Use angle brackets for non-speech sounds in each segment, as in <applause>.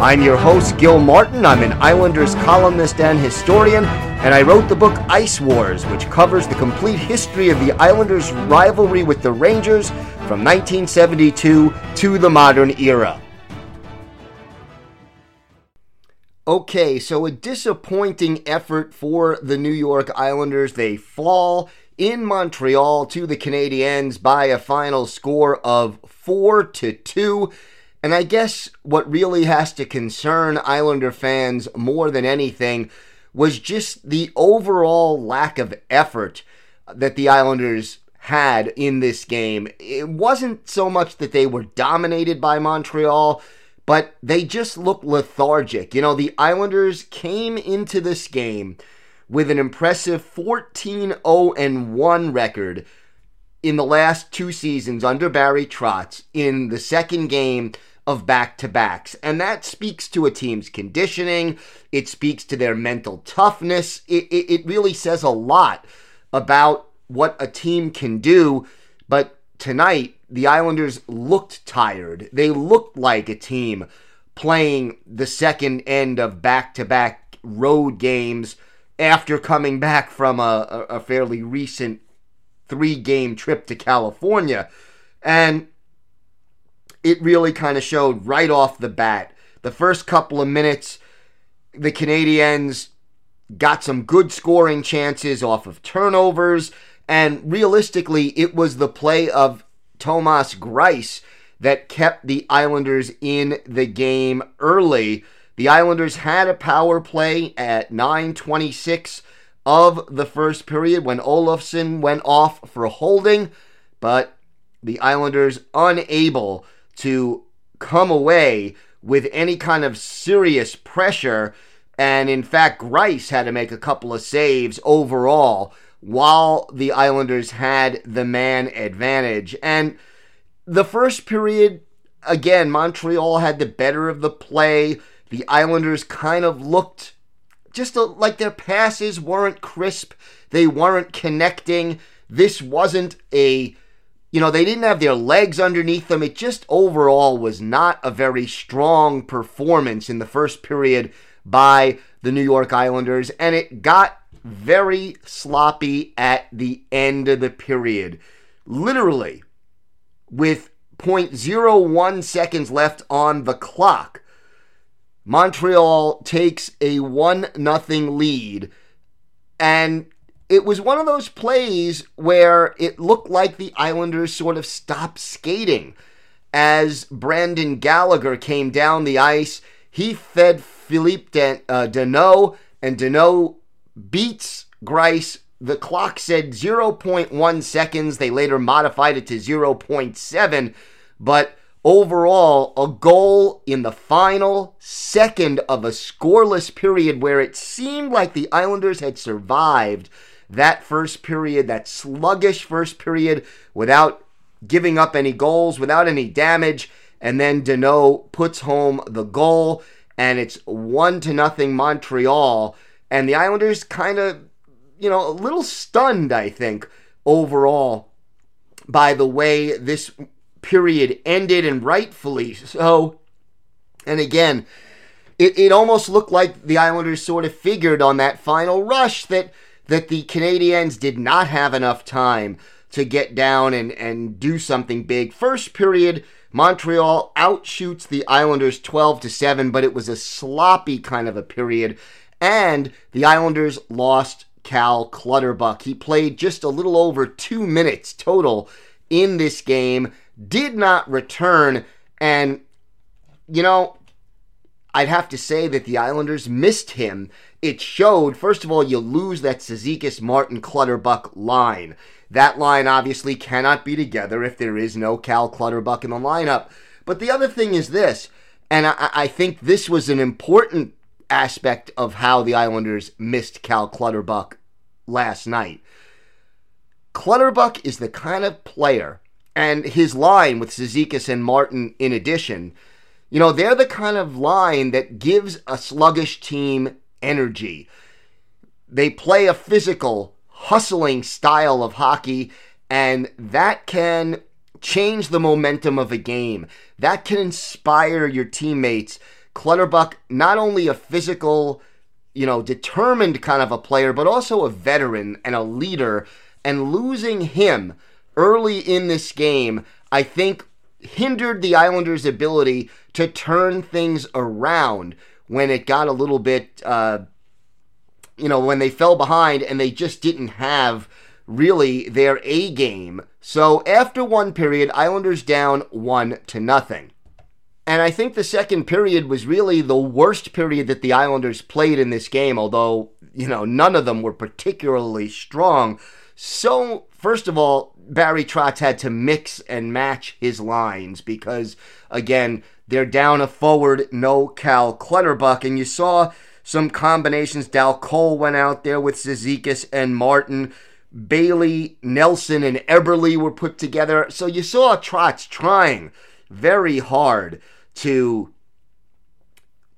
I'm your host, Gil Martin. I'm an Islanders columnist and historian, and I wrote the book Ice Wars, which covers the complete history of the Islanders' rivalry with the Rangers from 1972 to the modern era. Okay, so a disappointing effort for the New York Islanders. They fall in Montreal to the Canadiens by a final score of 4 to 2. And I guess what really has to concern Islander fans more than anything was just the overall lack of effort that the Islanders had in this game. It wasn't so much that they were dominated by Montreal, but they just looked lethargic. You know, the Islanders came into this game with an impressive 14 0 1 record in the last two seasons under Barry Trotz in the second game of back to backs. And that speaks to a team's conditioning, it speaks to their mental toughness. It, it, it really says a lot about what a team can do. But tonight, the Islanders looked tired. They looked like a team playing the second end of back to back road games after coming back from a, a fairly recent three game trip to California. And it really kind of showed right off the bat. The first couple of minutes, the Canadiens got some good scoring chances off of turnovers. And realistically, it was the play of Thomas Greiss that kept the Islanders in the game early. The Islanders had a power play at 9:26 of the first period when Olofsson went off for holding, but the Islanders unable to come away with any kind of serious pressure and in fact Greiss had to make a couple of saves overall while the Islanders had the man advantage. And the first period again Montreal had the better of the play the Islanders kind of looked just a, like their passes weren't crisp. They weren't connecting. This wasn't a, you know, they didn't have their legs underneath them. It just overall was not a very strong performance in the first period by the New York Islanders, and it got very sloppy at the end of the period. Literally, with 0.01 seconds left on the clock, Montreal takes a 1 nothing lead. And it was one of those plays where it looked like the Islanders sort of stopped skating as Brendan Gallagher came down the ice. He fed Philippe Den- uh, Danault, and Danault beats Greiss. The clock said 0.1 seconds. They later modified it to 0.7, but overall a goal in the final second of a scoreless period where it seemed like the Islanders had survived that first period, that sluggish first period, without giving up any goals, without any damage. And then Danault puts home the goal, and it's one to nothing Montreal. And the Islanders kind of, you know, a little stunned, I think, overall by the way this period ended, and rightfully so. And again, it, it almost looked like the Islanders sort of figured on that final rush that that the Canadiens did not have enough time to get down and, and do something big. First period, Montreal outshoots the Islanders 12 to 7, but it was a sloppy kind of a period. And the Islanders lost Cal Clutterbuck. He played just a little over two minutes total in this game did not return. And, you know, I'd have to say that the Islanders missed him. It showed, first of all, you lose that Cizikas Martin Clutterbuck line. That line obviously cannot be together if there is no Cal Clutterbuck in the lineup. But the other thing is this, and I, I think this was an important aspect of how the Islanders missed Cal Clutterbuck last night. Clutterbuck is the kind of player, and his line with Cizikas and Martin in addition, you know, they're the kind of line that gives a sluggish team energy. They play a physical, hustling style of hockey, and that can change the momentum of a game. That can inspire your teammates. Clutterbuck, not only a physical, you know, determined kind of a player, but also a veteran and a leader. And losing him early in this game, I think, hindered the Islanders' ability to turn things around when it got a little bit, uh, you know, when they fell behind and they just didn't have really their A game. So after one period, Islanders down one to nothing. And I think the second period was really the worst period that the Islanders played in this game, although, you know, none of them were particularly strong. So, first of all, Barry Trotz had to mix and match his lines because, again, they're down a forward, no Cal Clutterbuck. And you saw some combinations. Dal Colle went out there with Cizikas and Martin. Bailey, Nelson, and Eberle were put together. So you saw Trotz trying very hard to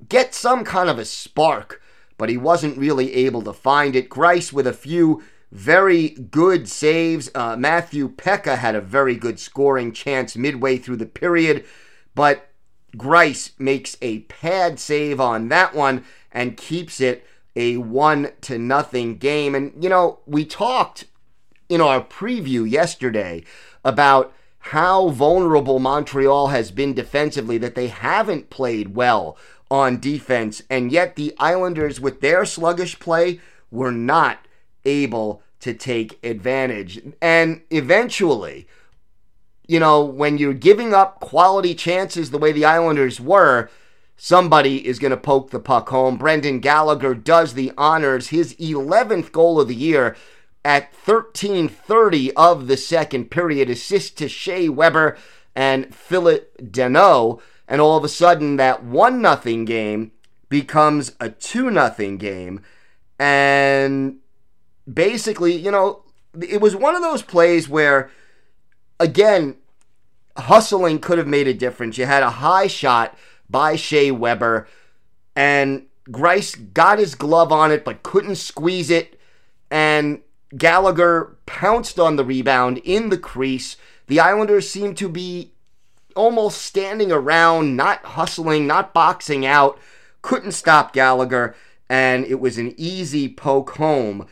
get some kind of a spark, but he wasn't really able to find it. Greiss with a few very good saves. Uh, Matthew Peca had a very good scoring chance midway through the period, but Greiss makes a pad save on that one and keeps it a one to nothing game. And, you know, we talked in our preview yesterday about how vulnerable Montreal has been defensively, that they haven't played well on defense, and yet the Islanders, with their sluggish play, were not able to take advantage. And eventually, you know, when you're giving up quality chances the way the Islanders were, somebody is going to poke the puck home. Brendan Gallagher does the honors, his 11th goal of the year at 13:30 of the second period, assist to Shea Weber and Phillip Danault, and all of a sudden that one nothing game becomes a two nothing game, and basically, you know, it was one of those plays where, again, hustling could have made a difference. You had a high shot by Shea Weber, and Greiss got his glove on it but couldn't squeeze it. And Gallagher pounced on the rebound in the crease. The Islanders seemed to be almost standing around, not hustling, not boxing out. Couldn't stop Gallagher, and it was an easy poke home.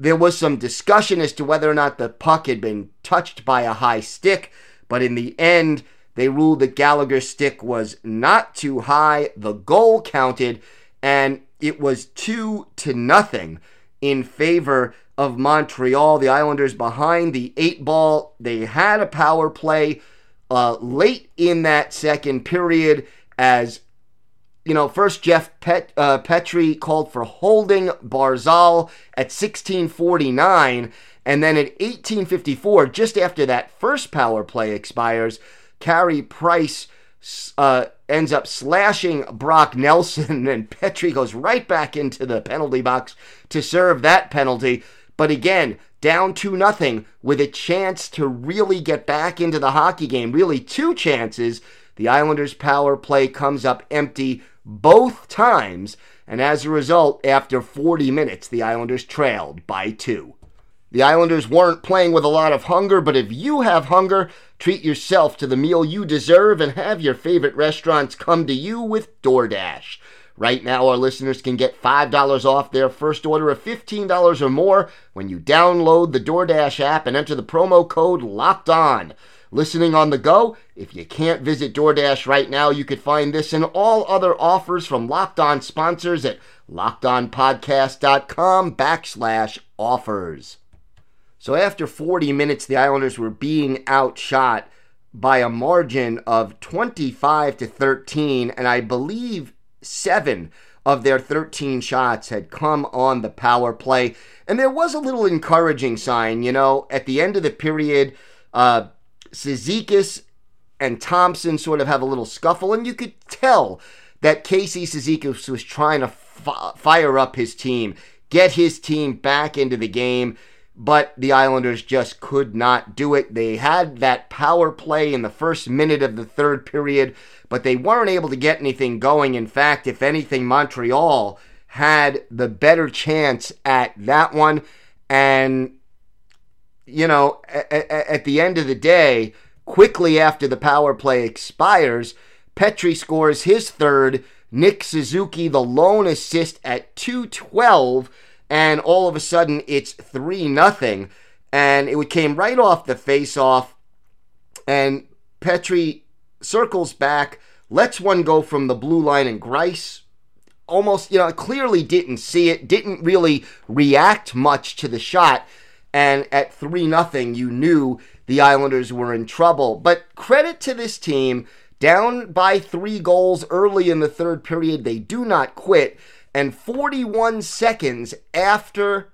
There was some discussion as to whether or not the puck had been touched by a high stick, but in the end, they ruled that Gallagher's stick was not too high. The goal counted, and it was two to nothing in favor of Montreal. The Islanders behind the eight ball. They had a power play uh, late in that second period as you know, first Jeff Pet, uh, Petry called for holding Barzal at 1649, and then at 1854, just after that first power play expires, Carey Price uh, ends up slashing Brock Nelson, <laughs> and Petry goes right back into the penalty box to serve that penalty. But again, down to nothing with a chance to really get back into the hockey game, really two chances. The Islanders' power play comes up empty both times, and as a result, after 40 minutes, the Islanders trailed by two. The Islanders weren't playing with a lot of hunger, but if you have hunger, treat yourself to the meal you deserve and have your favorite restaurants come to you with DoorDash. Right now, our listeners can get $5 off their first order of $15 or more when you download the DoorDash app and enter the promo code LOCKED ON. Listening on the go, if you can't visit DoorDash right now, you could find this and all other offers from Locked On sponsors at lockedonpodcast.com backslash offers. So after 40 minutes, the Islanders were being outshot by a margin of 25 to 13, and I believe seven of their 13 shots had come on the power play. And there was a little encouraging sign, you know, at the end of the period, uh, Cizikas and Thompson sort of have a little scuffle, and you could tell that Casey Cizikas was trying to f- fire up his team, get his team back into the game. But the Islanders just could not do it. They had that power play in the first minute of the third period, but they weren't able to get anything going. In fact, if anything, Montreal had the better chance at that one. And, you know, at, the end of the day, quickly after the power play expires, Petry scores his third. Nick Suzuki, the lone assist at 212. And all of a sudden, it's 3 nothing, And it came right off the face off. And Petry circles back, lets one go from the blue line, and Greiss almost, you know, clearly didn't see it, didn't really react much to the shot. And at 3 nothing, you knew the Islanders were in trouble. But credit to this team, down by three goals early in the third period, they do not quit. And 41 seconds after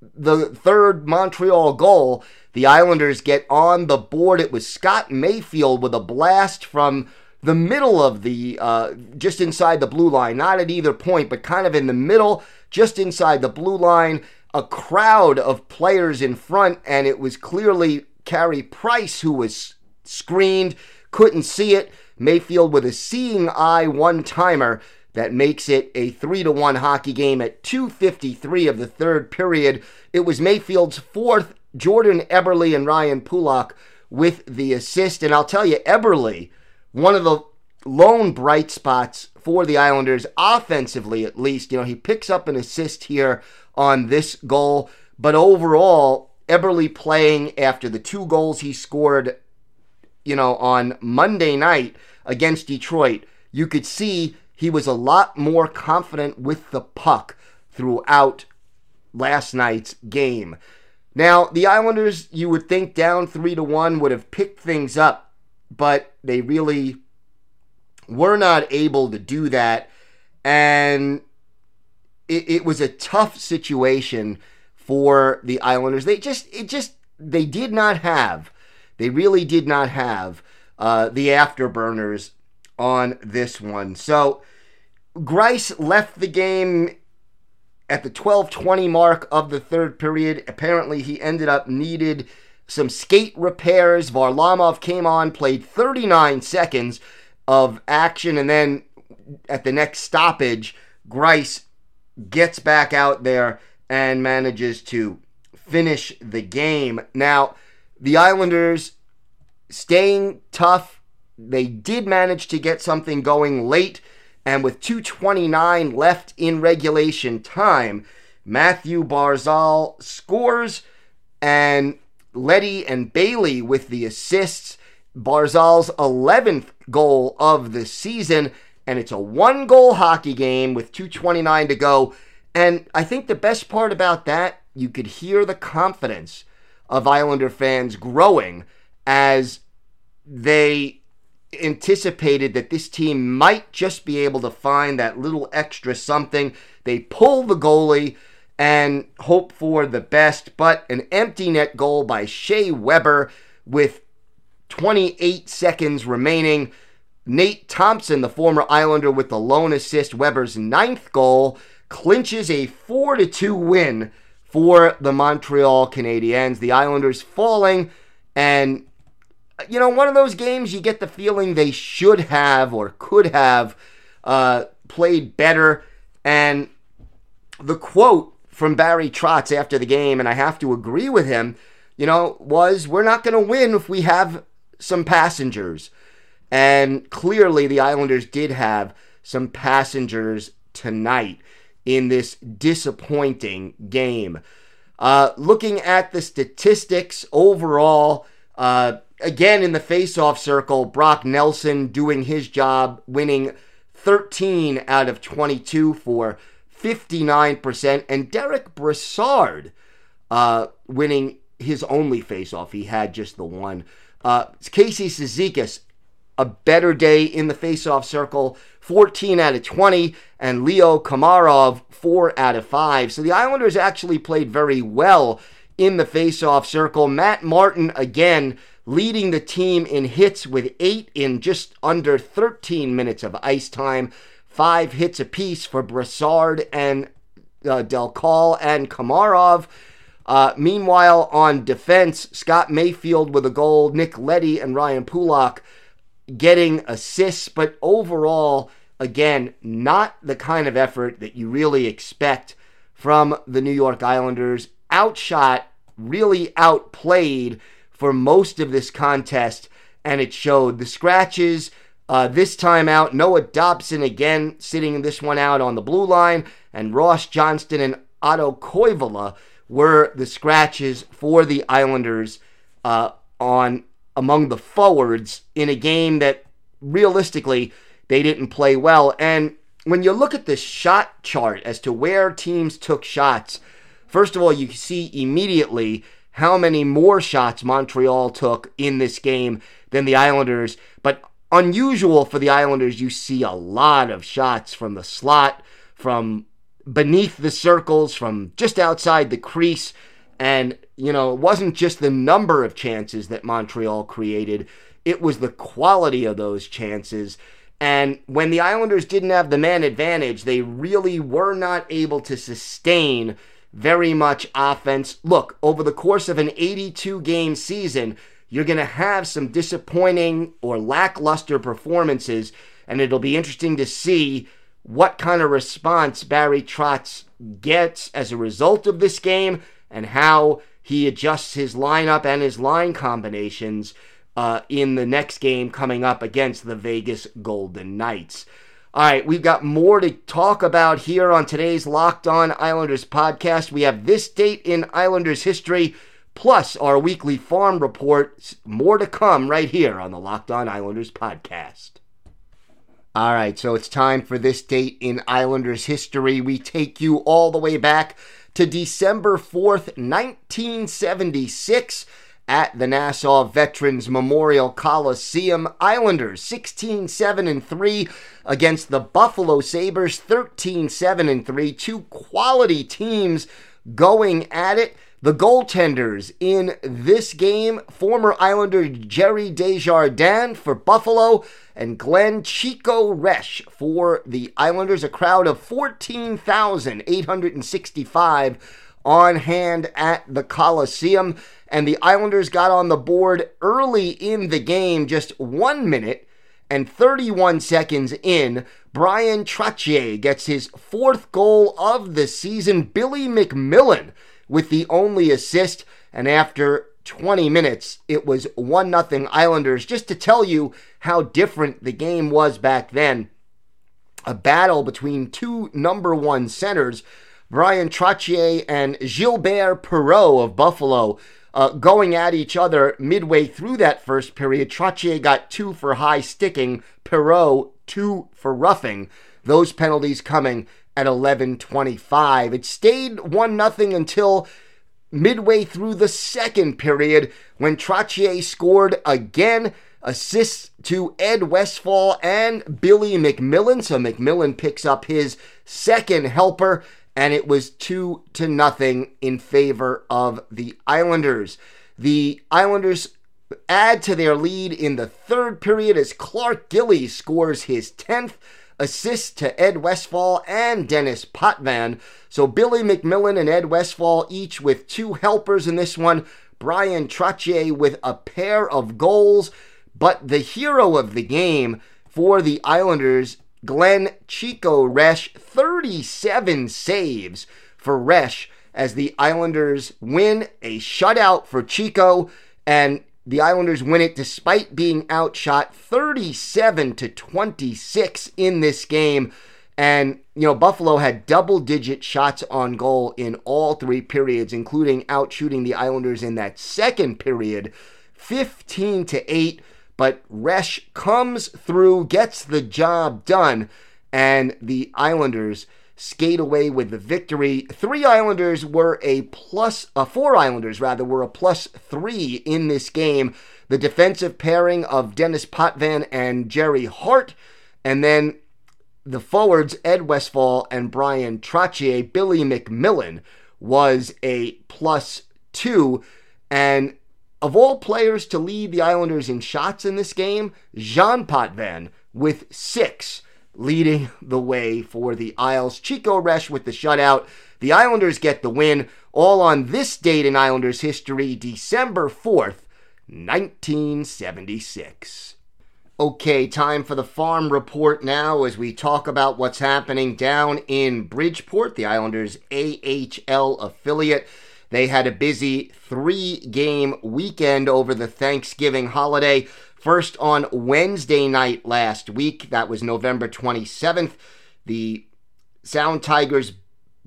the third Montreal goal, the Islanders get on the board. It was Scott Mayfield with a blast from the middle of the, uh, just inside the blue line, not at either point, but kind of in the middle, just inside the blue line. A crowd of players in front, and it was clearly Carey Price who was screened, couldn't see it. Mayfield with a seeing eye one timer that makes it a 3 to 1 hockey game at 2:53 of the third period. It was Mayfield's fourth, Jordan Eberle and Ryan Pulock with the assist and I'll tell you Eberle one of the lone bright spots for the Islanders offensively at least. You know, he picks up an assist here on this goal, but overall, Eberle playing after the two goals he scored, you know, on Monday night against Detroit, you could see he was a lot more confident with the puck throughout last night's game. Now, the Islanders, you would think down 3 to 1 would have picked things up but they really were not able to do that. And it, it was a tough situation for the Islanders. They just, it just, they did not have, they really did not have uh, the afterburners on this one. So Greiss left the game at the 12:20 mark of the third period. Apparently, he ended up needed some skate repairs. Varlamov came on, played 39 seconds of action, and then at the next stoppage, Greiss gets back out there and manages to finish the game. Now, the Islanders staying tough. They did manage to get something going late, and with 2.29 left in regulation time, Mathew Barzal scores, and Leddy and Bailey with the assists. Barzal's 11th goal of the season, and it's a one goal hockey game with 2.29 to go. And I think the best part about that, you could hear the confidence of Islander fans growing as they anticipated that this team might just be able to find that little extra something. They pull the goalie and hope for the best. But an empty net goal by Shea Weber with 28 seconds remaining. Nate Thompson, the former Islander, with the lone assist, Weber's ninth goal, clinches a 4 2 win for the Montreal Canadiens. The Islanders falling, and you know, one of those games you get the feeling they should have or could have uh, played better. And the quote from Barry Trotz after the game, and I have to agree with him, you know, was we're not going to win if we have some passengers. And clearly, the Islanders did have some passengers tonight in this disappointing game. Uh, looking at the statistics overall, uh, again in the face-off circle, Brock Nelson doing his job, winning 13 out of 22 for 59%. And Derek Brassard uh, winning his only face-off. He had just the one. Uh, Casey Cizikas, a better day in the face-off circle, 14 out of 20. And Leo Komarov, 4 out of 5. So the Islanders actually played very well in the face-off circle. Matt Martin, again, leading the team in hits with 8 in just under 13 minutes of ice time. five hits apiece for Brassard and uh, Dal Colle and Komarov. Uh, meanwhile, on defense, Scott Mayfield with a goal, Nick Leddy and Ryan Pulock getting assists, but overall, again, not the kind of effort that you really expect from the New York Islanders. Outshot, really outplayed for most of this contest, and it showed. The scratches uh, this time out, Noah Dobson again sitting this one out on the blue line, and Ross Johnston and Otto Koivula were the scratches for the Islanders uh, on among the forwards in a game that realistically they didn't play well. And when you look at the shot chart as to where teams took shots, first of all, you see immediately how many more shots Montreal took in this game than the Islanders. But unusual for the Islanders, you see a lot of shots from the slot, from beneath the circles, from just outside the crease. And, you know, it wasn't just the number of chances that Montreal created, it was the quality of those chances. And when the Islanders didn't have the man advantage, they really were not able to sustain very much offense. Look, over the course of an 82 game season, you're going to have some disappointing or lackluster performances, and it'll be interesting to see what kind of response Barry Trotz gets as a result of this game and how he adjusts his lineup and his line combinations uh, in the next game coming up against the Vegas Golden Knights. All right, we've got more to talk about here on today's Locked On Islanders podcast. We have this date in Islanders history, plus our weekly farm report. More to come right here on the Locked On Islanders podcast. All right, so it's time for this date in Islanders history. We take you all the way back to December 4th, 1976 at the Nassau Veterans Memorial Coliseum. Islanders 16 7 and 3 against the Buffalo Sabres 13 7 and 3. Two quality teams going at it. The goaltenders in this game, former Islander Gerry Desjardins for Buffalo and Glenn Chico Resch for the Islanders, a crowd of 14,865 on hand at the Coliseum. And the Islanders got on the board early in the game, just one minute and 31 seconds in. Bryan Trottier gets his fourth goal of the season. Billy MacMillan with the only assist. And after 20 minutes, it was 1 0 Islanders. Just to tell you how different the game was back then. A battle between two number one centers, Bryan Trottier and Gilbert Perreault of Buffalo. Uh, going at each other midway through that first period. Trottier got two for high sticking, Perreault two for roughing. Those penalties coming at 11:25. It stayed 1 nothing until midway through the second period when Trottier scored again, assists to Ed Westfall and Billy MacMillan. So MacMillan picks up his second helper and it was 2 to nothing in favor of the Islanders. The Islanders add to their lead in the third period as Clark Gillies scores his 10th assist to Ed Westfall and Denis Potvin. So Billy MacMillan and Ed Westfall each with two helpers in this one. Bryan Trottier with a pair of goals. But the hero of the game for the Islanders, Glenn Chico Resch, 37 saves for Resch as the Islanders win a shutout for Chico. And the Islanders win it despite being outshot 37 to 26 in this game. And, you know, Buffalo had double digit shots on goal in all three periods, including outshooting the Islanders in that second period, 15 to 8. But Resch comes through, gets the job done, and the Islanders skate away with the victory. Three Islanders were a plus, uh, four Islanders rather, were a plus three in this game. The defensive pairing of Denis Potvin and Gerry Hart, and then the forwards Ed Westfall and Bryan Trottier. Billy MacMillan was a plus two, and of all players to lead the Islanders in shots in this game, Jean Potvin with six leading the way for the Isles. Chico Resch with the shutout. The Islanders get the win, all on this date in Islanders history, December 4th, 1976. Okay, time for the farm report now as we talk about what's happening down in Bridgeport, the Islanders' AHL affiliate. They had a busy three game weekend over the Thanksgiving holiday. First on Wednesday night last week, that was November 27th, the Sound Tigers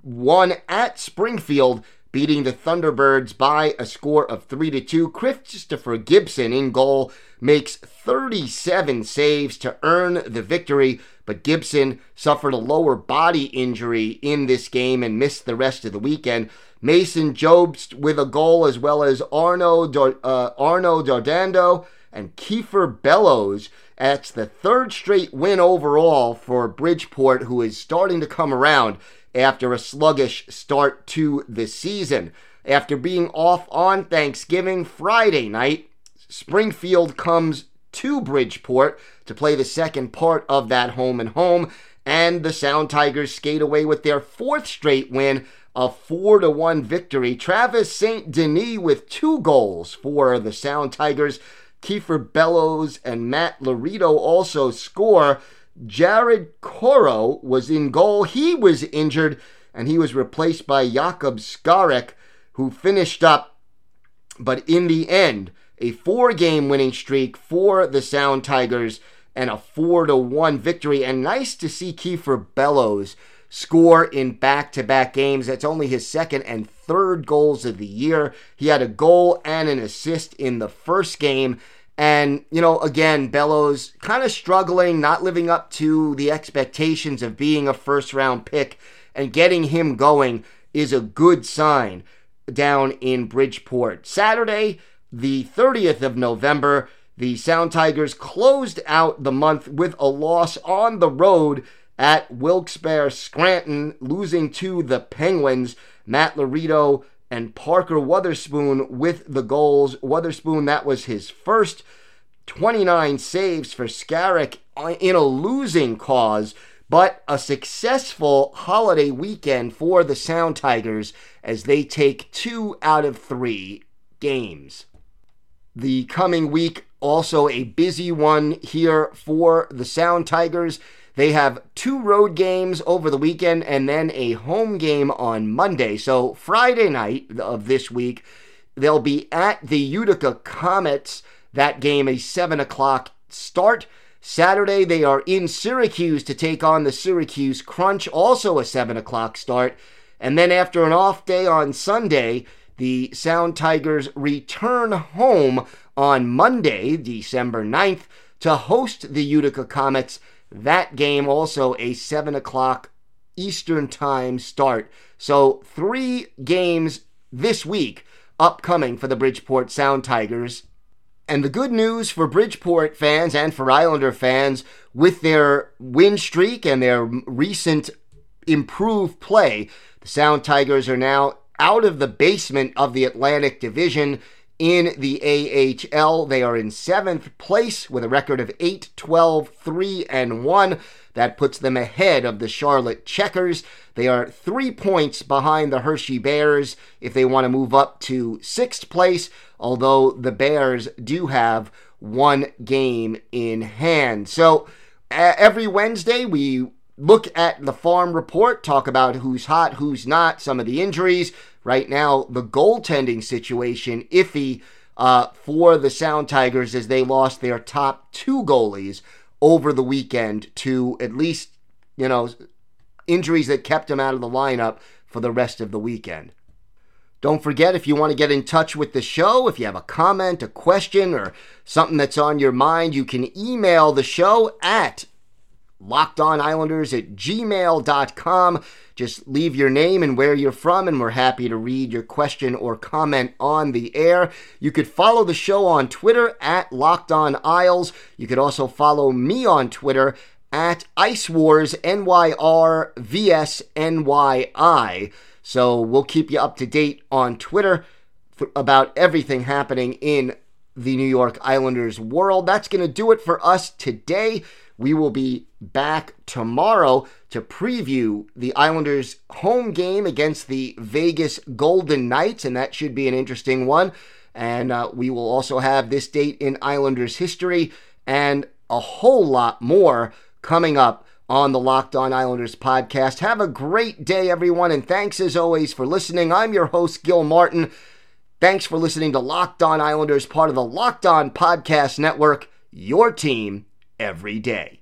won at Springfield beating the Thunderbirds by a score of 3 to 2. Christopher Gibson in goal makes 37 saves to earn the victory, but Gibson suffered a lower body injury in this game and missed the rest of the weekend. Mason Jobst with a goal as well as Arnaud uh, Arnaud Durandeau and Kiefer Bellows. That's the third straight win overall for Bridgeport, who is starting to come around after a sluggish start to the season. After being off on Thanksgiving Friday night, Springfield comes to Bridgeport to play the second part of that home and home, and the Sound Tigers skate away with their fourth straight win, a 4 to 1 victory. Travis St. Denis with two goals for the Sound Tigers. Kiefer Bellows and Matt Lorito also score. Jared Coreau was in goal. He was injured and he was replaced by Jakob Skarek, who finished up. But in the end, a four game winning streak for the Sound Tigers and a 4 to 1 victory. And nice to see Kiefer Bellows score in back to back games. That's only his second and third goals of the year. He had a goal and an assist in the first game. And, you know, again, Bellows kind of struggling, not living up to the expectations of being a first round pick, and getting him going is a good sign down in Bridgeport. Saturday, the 30th of November, the Sound Tigers closed out the month with a loss on the road at Wilkes-Barre Scranton, losing to the Penguins. Matt Lorito and Parker Wotherspoon with the goals. Wotherspoon, that was his first 29 saves for Skarek in a losing cause, but a successful holiday weekend for the Sound Tigers as they take two out of three games. The coming week, also a busy one here for the Sound Tigers. They have two road games over the weekend and then a home game on Monday. So, Friday night of this week, they'll be at the Utica Comets. That game, a 7 o'clock start. Saturday, they are in Syracuse to take on the Syracuse Crunch, also a 7 o'clock start. And then, after an off day on Sunday, the Sound Tigers return home on Monday, December 9th, to host the Utica Comets that game also a 7 o'clock Eastern Time start. So, three games this week upcoming for the Bridgeport Sound Tigers. And the good news for Bridgeport fans and for Islander fans with their win streak and their recent improved play, the Sound Tigers are now out of the basement of the Atlantic Division in the AHL. They are in seventh place with a record of 8 12 3 and 1. That puts them ahead of the Charlotte Checkers. They are three points behind the Hershey Bears if they want to move up to sixth place, although the Bears do have one game in hand. So every Wednesday, we look at the farm report, talk about who's hot, who's not, some of the injuries, Right now, the goaltending situation iffy uh, for the Sound Tigers as they lost their top two goalies over the weekend to at least, you know, injuries that kept them out of the lineup for the rest of the weekend. Don't forget, if you want to get in touch with the show, if you have a comment, a question, or something that's on your mind, you can email the show at lockedonislanders at gmail.com. Just leave your name and where you're from, and we're happy to read your question or comment on the air. You could follow the show on Twitter at Locked On. You could also follow me on Twitter at Ice Wars NYR VSNYI. So we'll keep you up to date on Twitter about everything happening in the New York Islanders world. That's going to do it for us today. We will be back tomorrow to preview the Islanders' home game against the Vegas Golden Knights, and that should be an interesting one. And uh, we will also have this date in Islanders history and a whole lot more coming up on the Locked On Islanders podcast. Have a great day, everyone, and thanks as always for listening. I'm your host, Gil Martin. Thanks for listening to Locked On Islanders, part of the Locked On Podcast Network, your team every day.